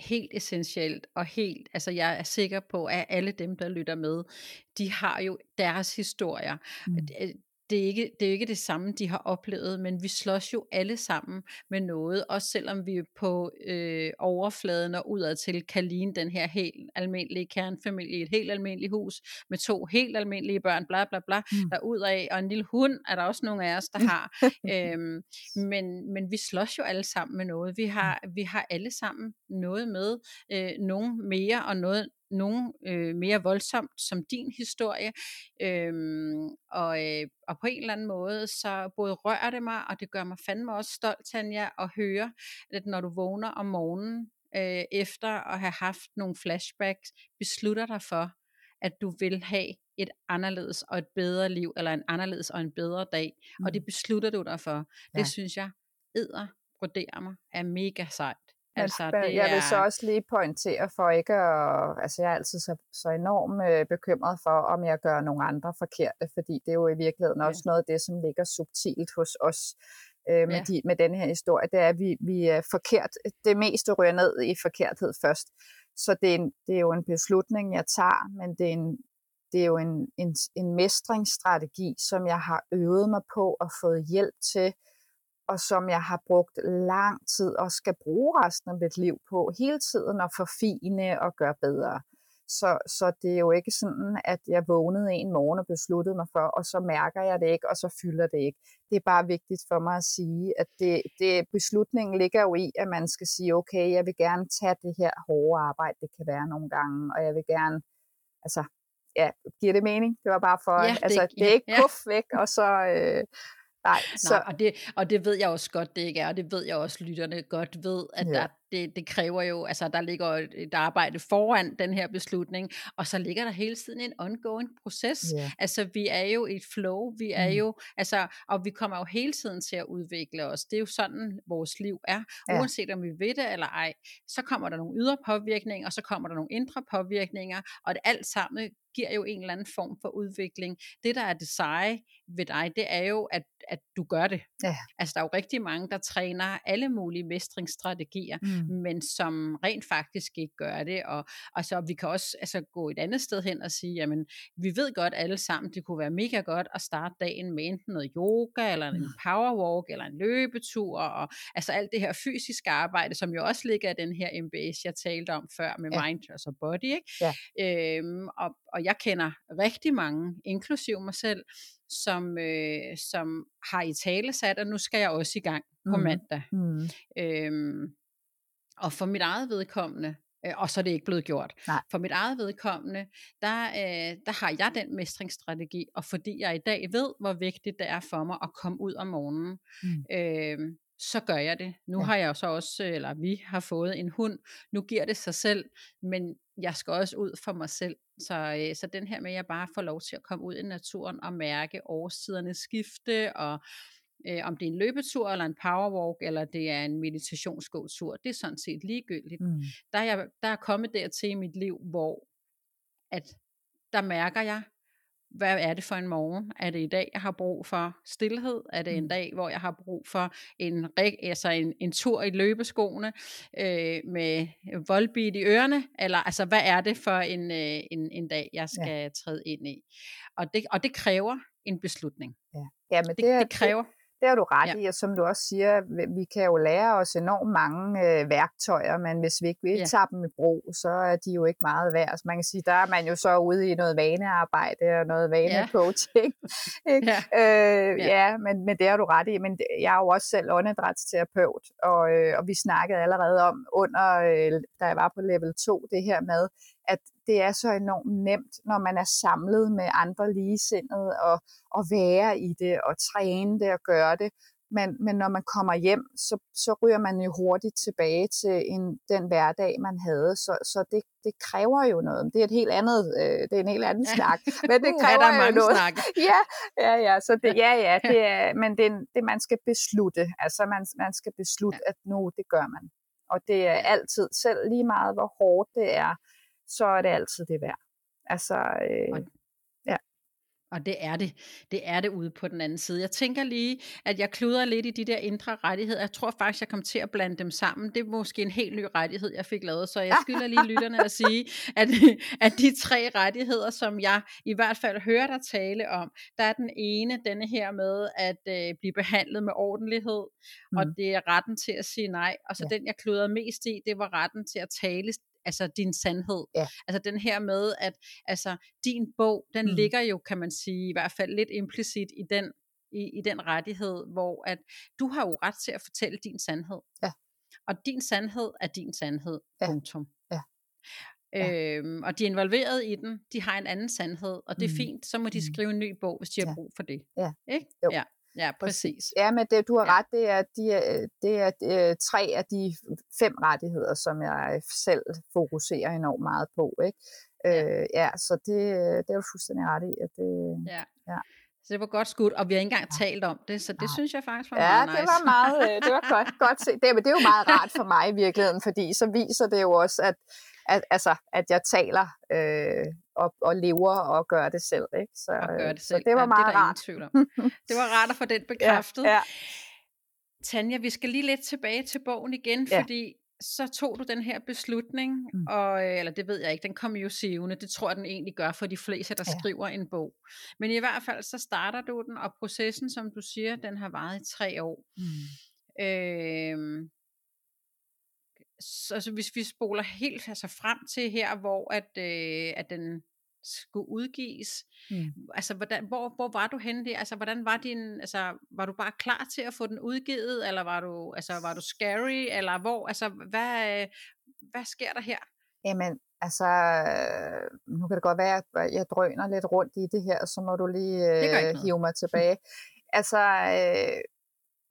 helt essentielt, og helt, altså jeg er sikker på, at alle dem, der lytter med, de har jo deres historier. Mm det er, ikke, det er ikke det samme, de har oplevet, men vi slås jo alle sammen med noget, også selvom vi på øh, overfladen og udadtil kan ligne den her helt almindelige kernefamilie i et helt almindeligt hus, med to helt almindelige børn, bla bla bla, mm. der ud af, og en lille hund er der også nogle af os, der *laughs* har. øhm, men, men vi slås jo alle sammen med noget. Vi har, vi har alle sammen noget med, øh, nogen mere og noget, nogen øh, mere voldsomt som din historie. Øhm, og, øh, og på en eller anden måde, så både rører det mig, og det gør mig fandme også stolt, Tanja, at høre, at når du vågner om morgenen, øh, efter at have haft nogle flashbacks, beslutter dig for, at du vil have et anderledes og et bedre liv, eller en anderledes og en bedre dag, mm. og det beslutter du dig for. Ja. Det synes jeg, æder, broderer mig, er mega sejt. Altså, det jeg vil så også lige pointere for ikke at, altså jeg er altid så, så enormt øh, bekymret for, om jeg gør nogle andre forkerte, fordi det er jo i virkeligheden også noget af det, som ligger subtilt hos os øh, med, ja. de, med den her historie, det er, at vi, vi er forkert, det meste ryger ned i forkerthed først. Så det er, en, det er jo en beslutning, jeg tager, men det er, en, det er jo en, en, en mestringsstrategi, som jeg har øvet mig på og fået hjælp til, og som jeg har brugt lang tid og skal bruge resten af mit liv på, hele tiden at forfine og gøre bedre. Så, så det er jo ikke sådan, at jeg vågnede en morgen og besluttede mig for, og så mærker jeg det ikke, og så fylder det ikke. Det er bare vigtigt for mig at sige, at det, det, beslutningen ligger jo i, at man skal sige, okay, jeg vil gerne tage det her hårde arbejde, det kan være nogle gange, og jeg vil gerne, altså, ja, giver det mening? Det var bare for, ja, det, altså, det er ikke puff ja. væk, og så, øh, Nej, så... Nej og, det, og det ved jeg også godt, det ikke er, og det ved jeg også, lytterne godt ved, at ja. der, det, det kræver jo, altså der ligger et arbejde foran den her beslutning, og så ligger der hele tiden en ongoing proces. Ja. Altså vi er jo i et flow, vi er mm. jo, altså, og vi kommer jo hele tiden til at udvikle os. Det er jo sådan, vores liv er. Ja. Uanset om vi ved det eller ej, så kommer der nogle ydre påvirkninger, og så kommer der nogle indre påvirkninger, og det alt sammen giver jo en eller anden form for udvikling. Det, der er det seje ved dig, det er jo, at, at du gør det. Ja. Altså, der er jo rigtig mange, der træner alle mulige mestringsstrategier, mm. Men som rent faktisk ikke gør det. Og, og så vi kan også altså, gå et andet sted hen og sige, jamen, vi ved godt alle sammen, det kunne være mega godt at starte dagen med enten noget yoga, eller en mm. powerwalk, eller en løbetur, og altså alt det her fysiske arbejde, som jo også ligger i den her MBS, jeg talte om før med ja. mind og body. Ikke? Ja. Øhm, og, og jeg kender rigtig mange, inklusiv mig selv, som, øh, som har i tale sat, og nu skal jeg også i gang på mm. mandag. Mm. Øhm, og for mit eget vedkommende, øh, og så er det ikke blevet gjort. Nej. For mit eget vedkommende, der, øh, der har jeg den mestringsstrategi, og fordi jeg i dag ved, hvor vigtigt det er for mig at komme ud om morgenen, mm. øh, så gør jeg det. Nu ja. har jeg så også, eller vi har fået en hund, nu giver det sig selv, men jeg skal også ud for mig selv. Så, øh, så den her med, at jeg bare får lov til at komme ud i naturen og mærke årstiderne skifte, og øh, om det er en løbetur, eller en powerwalk, eller det er en meditationsgåtur, det er sådan set ligegyldigt. Mm. Der, er jeg, der er kommet dertil i mit liv, hvor at der mærker jeg, hvad er det for en morgen? Er det i dag, jeg har brug for stillhed? Er det en mm. dag, hvor jeg har brug for en, altså en, en tur i løbeskoene øh, med voldbeat i ørerne? Eller altså, hvad er det for en, øh, en, en dag, jeg skal ja. træde ind i? Og det, og det kræver en beslutning. Ja, ja men det, det, det kræver. det har du ret ja. i, og som du også siger, vi kan jo lære os enormt mange øh, værktøjer, men hvis vi ikke vil ja. tage dem i brug, så er de jo ikke meget værd. Så man kan sige, der er man jo så ude i noget vanearbejde og noget vanecoaching. *laughs* Ja. ja, øh, ja. ja men, men det har du ret i. Men jeg er jo også selv åndedrætsterapeut, og, øh, og vi snakkede allerede om under, øh, da jeg var på level 2, det her med, at det er så enormt nemt, når man er samlet med andre ligesindede, og, og være i det, og træne det og gøre det. Men, men når man kommer hjem, så, så ryger man jo hurtigt tilbage til en, den hverdag, man havde. Så, så det, det kræver jo noget. Det er et helt andet, øh, det er en helt anden ja. snak. Men det kræver *laughs* ja, der er jo noget. Snakke. *laughs* Ja, ja, ja. Så det, ja, ja. Det er, men det, det man skal beslutte. Altså man, man skal beslutte, ja. at nu det gør man. Og det er altid, selv lige meget hvor hårdt det er, så er det altid det værd. Altså, øh, ja. Og det er det. Det er det ude på den anden side. Jeg tænker lige, at jeg kluder lidt i de der indre rettigheder. Jeg tror faktisk, jeg kom til at blande dem sammen. Det er måske en helt ny rettighed, jeg fik lavet. Så jeg skylder lige lytterne at sige, at, *laughs* at de tre rettigheder, som jeg i hvert fald hører dig tale om, der er den ene, denne her med at øh, blive behandlet med ordentlighed, mm. og det er retten til at sige nej. Og så ja. den, jeg kludrede mest i, det var retten til at tale altså din sandhed. Ja. Altså den her med, at altså, din bog, den mm. ligger jo, kan man sige, i hvert fald lidt implicit i den, i, i den rettighed, hvor at du har jo ret til at fortælle din sandhed. Ja. Og din sandhed er din sandhed. Ja. Punktum. Ja. Ja. Øhm, og de er involveret i den, de har en anden sandhed, og det er mm. fint, så må de mm. skrive en ny bog, hvis de har ja. brug for det. Ja. Ikke? Jo. Ja. Ja, præcis. Ja, men det, du har ja. ret, det er, de, det er øh, tre af de fem rettigheder, som jeg selv fokuserer enormt meget på. Ikke? Ja. Øh, ja, så det, det er jo fuldstændig ret i. At det, ja. ja. Så det var godt skudt, og vi har ikke engang talt om det, så det ja. synes jeg faktisk var ja, meget nice. Ja, det var meget, øh, det var godt, godt set. Det, men det er jo meget rart for mig i virkeligheden, fordi så viser det jo også, at, at, altså, at jeg taler øh, og, og lever og gør det selv. Ikke? Så, og gør øh, det selv. så det var ja, meget det rart. Tvivl om. *laughs* Det var rart at få den bekræftet. Ja, ja. Tanja, vi skal lige lidt tilbage til bogen igen, ja. fordi så tog du den her beslutning, mm. og, øh, eller det ved jeg ikke, den kom jo sivende, det tror jeg den egentlig gør for de fleste, der ja. skriver en bog. Men i hvert fald så starter du den, og processen, som du siger, den har varet i tre år. Mm. Øh, så altså, hvis vi spoler helt altså frem til her, hvor at, øh, at den skulle udgives. Mm. Altså, hvordan, hvor, hvor var du henne der? Altså, hvordan var din, altså, var du bare klar til at få den udgivet, eller var du, altså, var du scary, eller hvor, altså, hvad, hvad sker der her? Jamen, altså, nu kan det godt være, at jeg drøner lidt rundt i det her, så må du lige øh, hive mig *laughs* tilbage. altså, øh,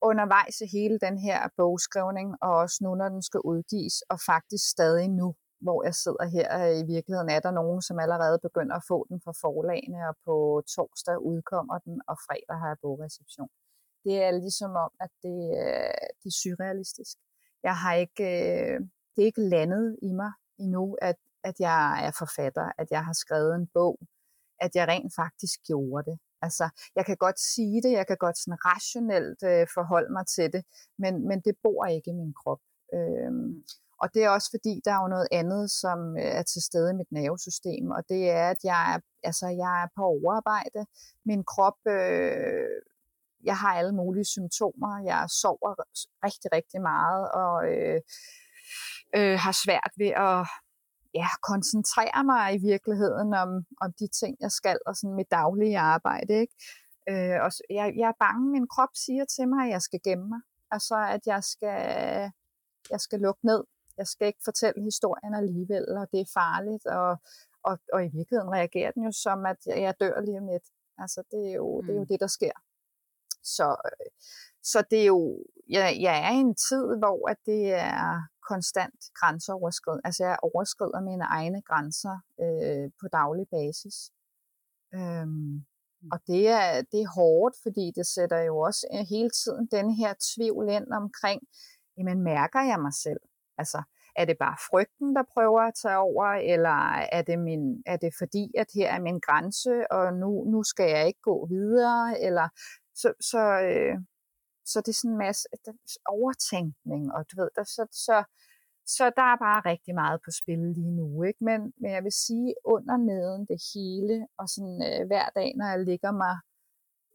undervejs i hele den her bogskrivning, og også nu, når den skal udgives, og faktisk stadig nu, hvor jeg sidder her. Øh, I virkeligheden er der nogen, som allerede begynder at få den fra forlagene, og på torsdag udkommer den, og fredag har jeg bogreception. Det er ligesom om, at det, øh, det er surrealistisk. Jeg har ikke, øh, det er ikke landet i mig endnu, at, at jeg er forfatter, at jeg har skrevet en bog, at jeg rent faktisk gjorde det. Altså, jeg kan godt sige det, jeg kan godt sådan rationelt øh, forholde mig til det, men, men det bor ikke i min krop. Øh og det er også fordi, der er jo noget andet, som øh, er til stede i mit nervesystem, og det er, at jeg er, altså, jeg er på overarbejde. Min krop, øh, jeg har alle mulige symptomer. Jeg sover rigtig, rigtig meget, og øh, øh, har svært ved at ja, koncentrere mig i virkeligheden om, om de ting, jeg skal, og sådan mit daglige arbejde. Ikke? Øh, og jeg, jeg er bange, min krop siger til mig, at jeg skal gemme mig. Altså, at jeg skal, jeg skal lukke ned. Jeg skal ikke fortælle historien alligevel, og det er farligt. Og, og, og i virkeligheden reagerer den jo som, at jeg dør lige om lidt. Altså, det er jo, mm. det, er jo det, der sker. Så, så det er jo, jeg, jeg er i en tid, hvor at det er konstant grænseoverskridende. Altså jeg overskrider mine egne grænser øh, på daglig basis. Øhm, mm. og det er, det er hårdt, fordi det sætter jo også øh, hele tiden den her tvivl ind omkring, jamen mærker jeg mig selv? Altså, er det bare frygten, der prøver at tage over, eller er det, min, er det fordi, at her er min grænse, og nu, nu skal jeg ikke gå videre, eller så, så, øh, så det er sådan en masse overtænkning, og du ved, der, så, så, så der er bare rigtig meget på spil lige nu. Ikke? Men, men jeg vil sige, under neden det hele, og sådan øh, hver dag, når jeg ligger mig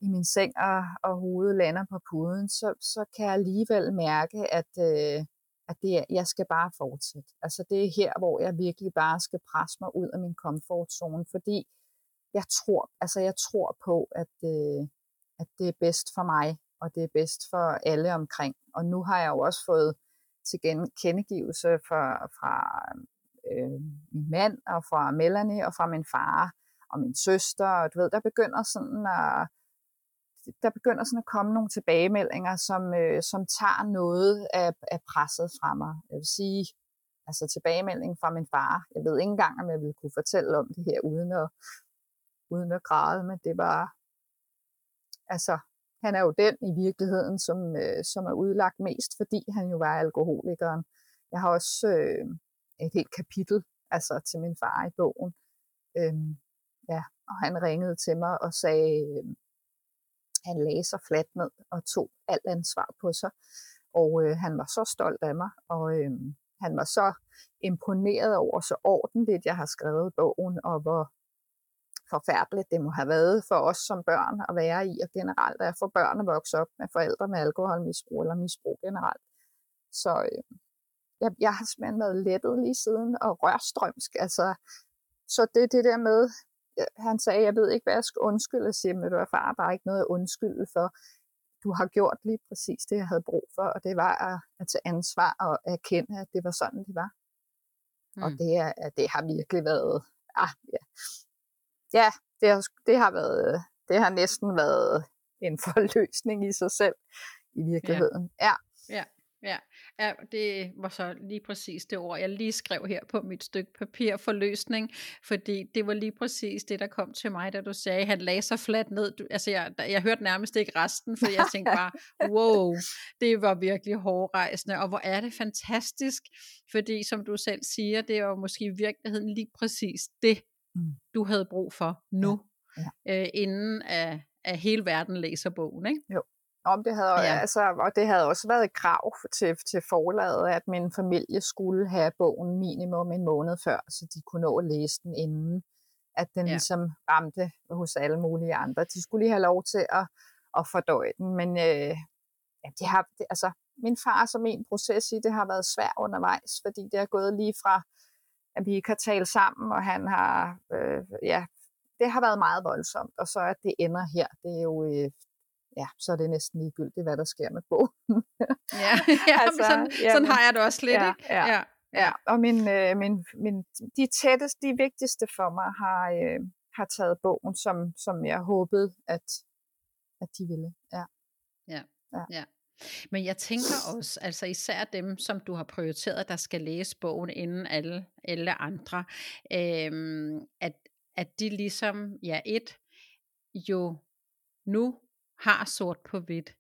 i min seng, og, og hovedet lander på puden, så, så kan jeg alligevel mærke, at, øh, at det, jeg skal bare fortsætte. Altså det er her, hvor jeg virkelig bare skal presse mig ud af min komfortzone, fordi jeg tror, altså jeg tror på, at, øh, at det er bedst for mig, og det er bedst for alle omkring. Og nu har jeg jo også fået til kendegivelse fra, fra øh, min mand, og fra Melanie, og fra min far, og min søster, og du ved, der begynder sådan at, der begynder sådan at komme nogle tilbagemeldinger, som, øh, som tager noget af, af presset fra mig. Jeg vil sige, altså tilbagemeldingen fra min far. Jeg ved ikke engang, om jeg ville kunne fortælle om det her, uden at, uden at græde, men det var, altså, han er jo den i virkeligheden, som, øh, som er udlagt mest, fordi han jo var alkoholikeren. Jeg har også øh, et helt kapitel altså til min far i bogen. Øhm, ja, og han ringede til mig og sagde, øh, han lagde sig fladt ned og tog alt ansvar på sig. Og øh, han var så stolt af mig, og øh, han var så imponeret over så ordentligt, jeg har skrevet bogen, og hvor forfærdeligt det må have været for os som børn at være i, og generelt at for børn at vokse op med forældre med alkoholmisbrug eller misbrug generelt. Så øh, jeg, jeg har simpelthen været lettet lige siden, og rørstrømsk. Altså, så det det der med, han sagde, jeg ved ikke, hvad jeg skal undskylde, jeg siger, men du er far, der er ikke noget at undskylde for. Du har gjort lige præcis det, jeg havde brug for, og det var at, at tage ansvar og erkende, at det var sådan, det var. Mm. Og det, er, det har virkelig været, ah, ja, ja det, har, det har været, det har næsten været en forløsning i sig selv, i virkeligheden. Ja. ja. ja. Ja, ja, det var så lige præcis det ord, jeg lige skrev her på mit stykke papir for løsning, fordi det var lige præcis det, der kom til mig, da du sagde, at han lagde sig fladt ned. Du, altså, jeg, jeg hørte nærmest ikke resten, for jeg tænkte bare, wow, det var virkelig hårdrejsende, og hvor er det fantastisk, fordi som du selv siger, det var måske i virkeligheden lige præcis det, mm. du havde brug for nu, ja. Ja. Øh, inden at, at hele verden læser bogen, ikke? Jo. Om det havde, ja. altså, og det havde også været et krav til, til forlaget, at min familie skulle have bogen minimum en måned før, så de kunne nå at læse den inden, at den ja. ligesom ramte hos alle mulige andre. De skulle lige have lov til at, at fordøje den, men øh, ja, det har, det, altså, min far som min proces i det har været svært undervejs, fordi det er gået lige fra, at vi ikke har talt sammen, og han har, øh, ja, det har været meget voldsomt, og så at det ender her, det er jo, øh, ja, så er det næsten ligegyldigt, hvad der sker med bogen. ja, *laughs* *laughs* ja altså, sådan, ja, sådan har jeg det også lidt, ja, ikke? Ja, ja. ja. og min, øh, min, min, de tætteste, de vigtigste for mig har, øh, har taget bogen, som, som jeg håbede, at, at de ville. Ja. Ja, ja. ja. Men jeg tænker også, altså især dem, som du har prioriteret, der skal læse bogen inden alle, alle andre, øhm, at, at de ligesom, ja et, jo nu har sort på hvidt,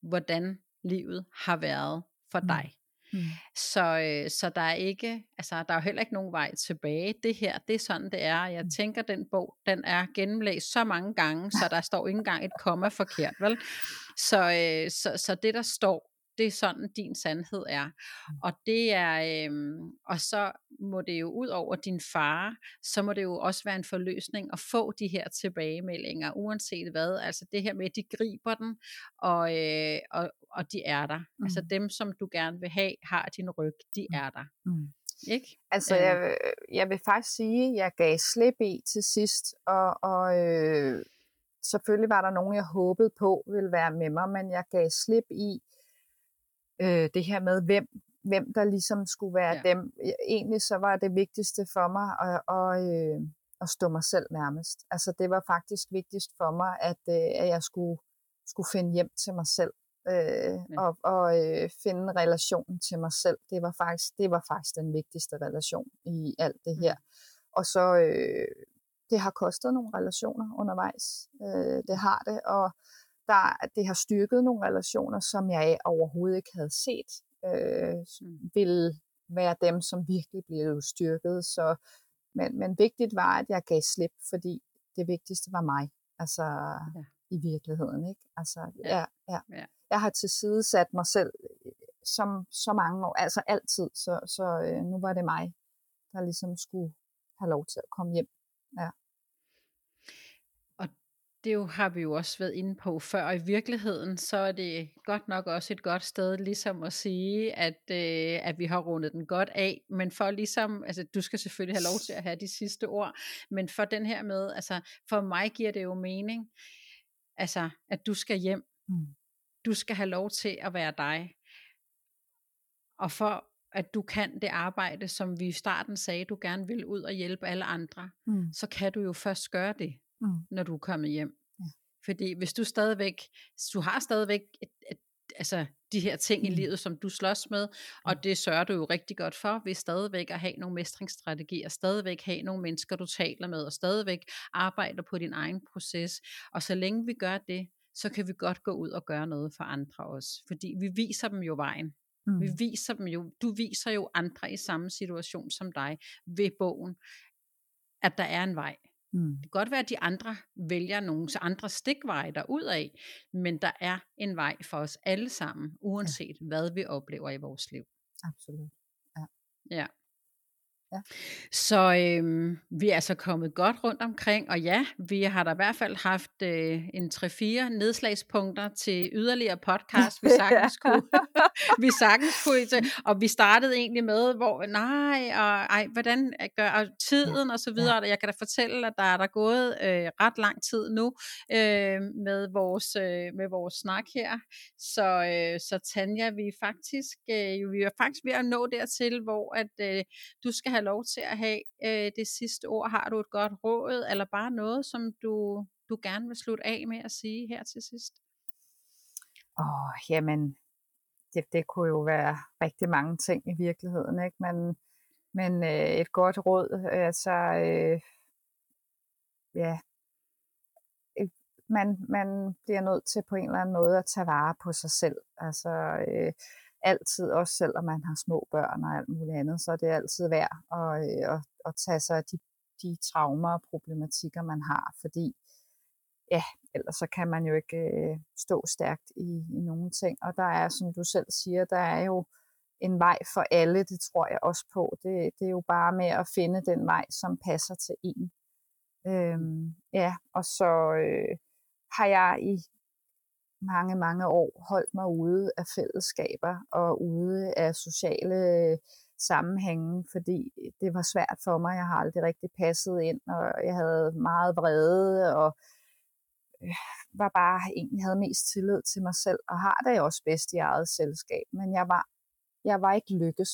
hvordan livet har været for mm. dig. Mm. Så, øh, så der er ikke, altså der er jo heller ikke nogen vej tilbage. Det her, det er sådan det er. Jeg mm. tænker, den bog, den er gennemlæst så mange gange, så *laughs* der står ikke engang et komma forkert, vel? Så, øh, så, så det der står, det er sådan din sandhed er. Mm. Og det er, øhm, og så må det jo ud over din far, så må det jo også være en forløsning at få de her tilbagemeldinger, uanset hvad. Altså det her med, at de griber den, og, øh, og, og de er der. Altså mm. Altså dem, som du gerne vil have, har din ryg, de mm. er der. Mm. Ikke? Altså, øh. jeg, jeg vil faktisk sige, at jeg gav slip i til sidst, og, og øh, selvfølgelig var der nogen, jeg håbede på ville være med mig, men jeg gav slip i, øh, det her med, hvem, hvem der ligesom skulle være ja. dem. Egentlig så var det vigtigste for mig at, at, øh, at stå mig selv nærmest. Altså det var faktisk vigtigst for mig, at, øh, at jeg skulle, skulle finde hjem til mig selv. Øh, ja. og, og øh, finde en relation til mig selv. Det var faktisk, det var faktisk den vigtigste relation i alt det her. Mm. Og så, øh, det har kostet nogle relationer undervejs. Øh, det har det, og der, det har styrket nogle relationer, som jeg overhovedet ikke havde set, øh, mm. ville være dem, som virkelig blev styrket. Så, men, men vigtigt var, at jeg gav slip, fordi det vigtigste var mig. Altså ja. i virkeligheden. Ikke? Altså, ja. Ja, ja. Ja. Jeg har til side sat mig selv øh, som så mange år, altså altid. Så, så øh, nu var det mig, der ligesom skulle have lov til at komme hjem. Ja. Det jo, har vi jo også været inde på før, og i virkeligheden, så er det godt nok også et godt sted, ligesom at sige, at, øh, at vi har rundet den godt af, men for ligesom, altså du skal selvfølgelig have lov til at have de sidste ord, men for den her med, altså for mig giver det jo mening, altså at du skal hjem, mm. du skal have lov til at være dig, og for at du kan det arbejde, som vi i starten sagde, du gerne vil ud og hjælpe alle andre, mm. så kan du jo først gøre det mm. når du er kommet hjem. Ja. Fordi hvis du stadigvæk, du har stadigvæk et, et, altså de her ting mm. i livet, som du slås med, og det sørger du jo rigtig godt for, ved stadigvæk at have nogle mestringsstrategier, stadigvæk have nogle mennesker, du taler med, og stadigvæk arbejder på din egen proces. Og så længe vi gør det, så kan vi godt gå ud og gøre noget for andre også. Fordi vi viser dem jo vejen. Mm. Vi viser dem jo, du viser jo andre i samme situation som dig ved bogen, at der er en vej. Mm. Det kan godt være, at de andre vælger nogle andre stikveje af, men der er en vej for os alle sammen, uanset ja. hvad vi oplever i vores liv. Absolut. Ja. ja. Ja. Så øhm, vi er altså kommet godt rundt omkring, og ja, vi har da i hvert fald haft øh, en 3-4 nedslagspunkter til yderligere podcast, vi *laughs* sagtens kunne, vi sagtens kunne til, og vi startede egentlig med, hvor nej, og ej, hvordan gør og tiden ja. og så videre, ja. jeg kan da fortælle, at der er der gået øh, ret lang tid nu øh, med, vores, øh, med vores snak her, så, øh, så Tanja, vi er faktisk, øh, vi er faktisk ved at nå dertil, hvor at øh, du skal have have lov til at have øh, det sidste ord. Har du et godt råd, eller bare noget, som du, du gerne vil slutte af med at sige her til sidst? Åh, oh, jamen, det, det kunne jo være rigtig mange ting i virkeligheden, ikke? Men, men øh, et godt råd, altså, øh, ja, øh, man, man bliver nødt til på en eller anden måde at tage vare på sig selv. Altså, øh, altid, også selvom man har små børn og alt muligt andet, så er det altid værd at, øh, at, at tage sig af de, de traumer og problematikker, man har, fordi ja, ellers så kan man jo ikke øh, stå stærkt i, i nogle ting. Og der er, som du selv siger, der er jo en vej for alle, det tror jeg også på. Det, det er jo bare med at finde den vej, som passer til en. Øhm, ja, og så øh, har jeg i mange, mange år holdt mig ude af fællesskaber og ude af sociale øh, sammenhænge, fordi det var svært for mig. Jeg har aldrig rigtig passet ind, og jeg havde meget vrede, og øh, var bare egentlig havde mest tillid til mig selv, og har det også bedst i eget selskab. Men jeg var, jeg var ikke lykkes,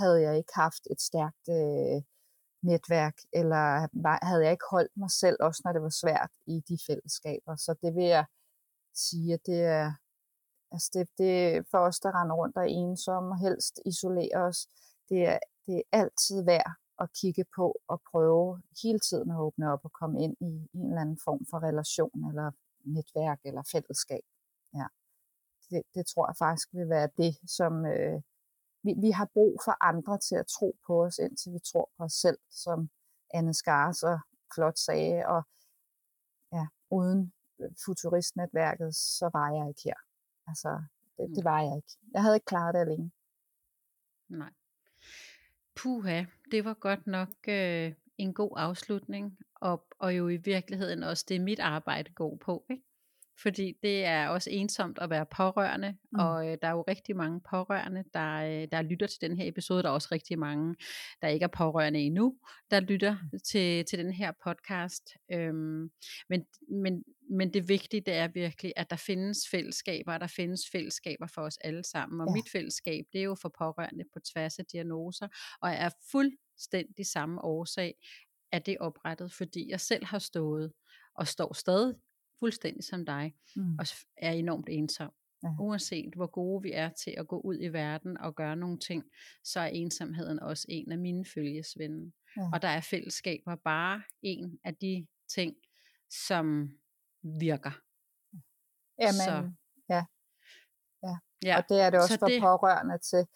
havde jeg ikke haft et stærkt øh, netværk, eller havde jeg ikke holdt mig selv, også når det var svært i de fællesskaber. Så det vil jeg sige, at det er, altså det, det for os, der render rundt og er ensomme og helst isolerer os, det er, det er altid værd at kigge på og prøve hele tiden at åbne op og komme ind i en eller anden form for relation eller netværk eller fællesskab. Ja. Det, det tror jeg faktisk vil være det, som øh, vi, vi har brug for andre til at tro på os, indtil vi tror på os selv, som Anne Skar så flot sagde, og ja, uden futuristnetværket, så var jeg ikke her. Altså, det, det var jeg ikke. Jeg havde ikke klaret det alene. Nej. Puha, det var godt nok øh, en god afslutning, og, og jo i virkeligheden også det, mit arbejde går på. Ikke? Fordi det er også ensomt at være pårørende, mm. og øh, der er jo rigtig mange pårørende, der, øh, der lytter til den her episode. Der er også rigtig mange, der ikke er pårørende endnu, der lytter mm. til, til den her podcast. Øhm, men, men, men det vigtige det er virkelig, at der findes fællesskaber, og der findes fællesskaber for os alle sammen. Og ja. mit fællesskab, det er jo for pårørende på tværs af diagnoser, og er fuldstændig samme årsag, at det er oprettet, fordi jeg selv har stået og står stadig fuldstændig som dig, mm. og er enormt ensom. Ja. Uanset hvor gode vi er til at gå ud i verden og gøre nogle ting, så er ensomheden også en af mine følgesvende. Ja. Og der er fællesskaber bare en af de ting, som virker. Jamen, så. ja. ja. Ja. Og det er det også så for det... pårørende til,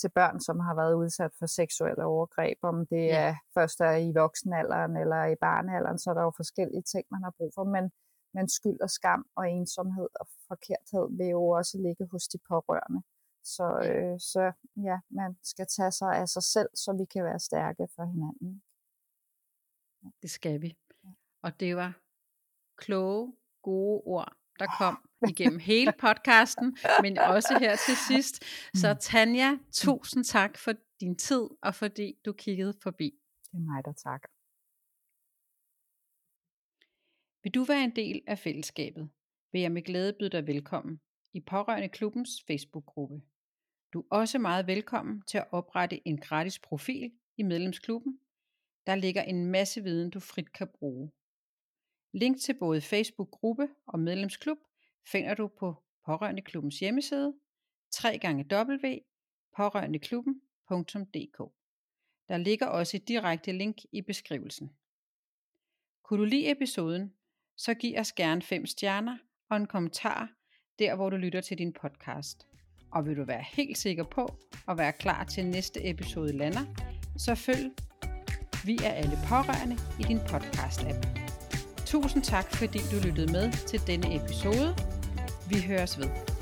til børn, som har været udsat for seksuelle overgreb, om det ja. er først er i voksenalderen eller i barnealderen, så er der jo forskellige ting, man har brug for. Men men skyld og skam og ensomhed og forkerthed vil jo også ligge hos de pårørende. Så, øh, så ja, man skal tage sig af sig selv, så vi kan være stærke for hinanden. Det skal vi. Og det var kloge, gode ord, der kom *laughs* igennem hele podcasten, men også her til *laughs* sidst. Så Mm. Tanja, tusind tak for din tid, og fordi du kiggede forbi. Det er mig, der takker. Vil du være en del af fællesskabet, vil jeg med glæde byde dig velkommen i Pårørende Klubbens Facebook-gruppe. Du er også meget velkommen til at oprette en gratis profil i medlemsklubben. Der ligger en masse viden, du frit kan bruge. Link til både Facebook-gruppe og medlemsklub finder du på Pårørende Klubbens hjemmeside www.pårørendeklubben.dk. Der ligger også et direkte link i beskrivelsen. Kunne du lide episoden, så giv os gerne fem stjerner og en kommentar der, hvor du lytter til din podcast. Og vil du være helt sikker på at være klar til næste episode lander, så følg Vi er alle pårørende i din podcast-app. Tusind tak, fordi du lyttede med til denne episode. Vi høres ved.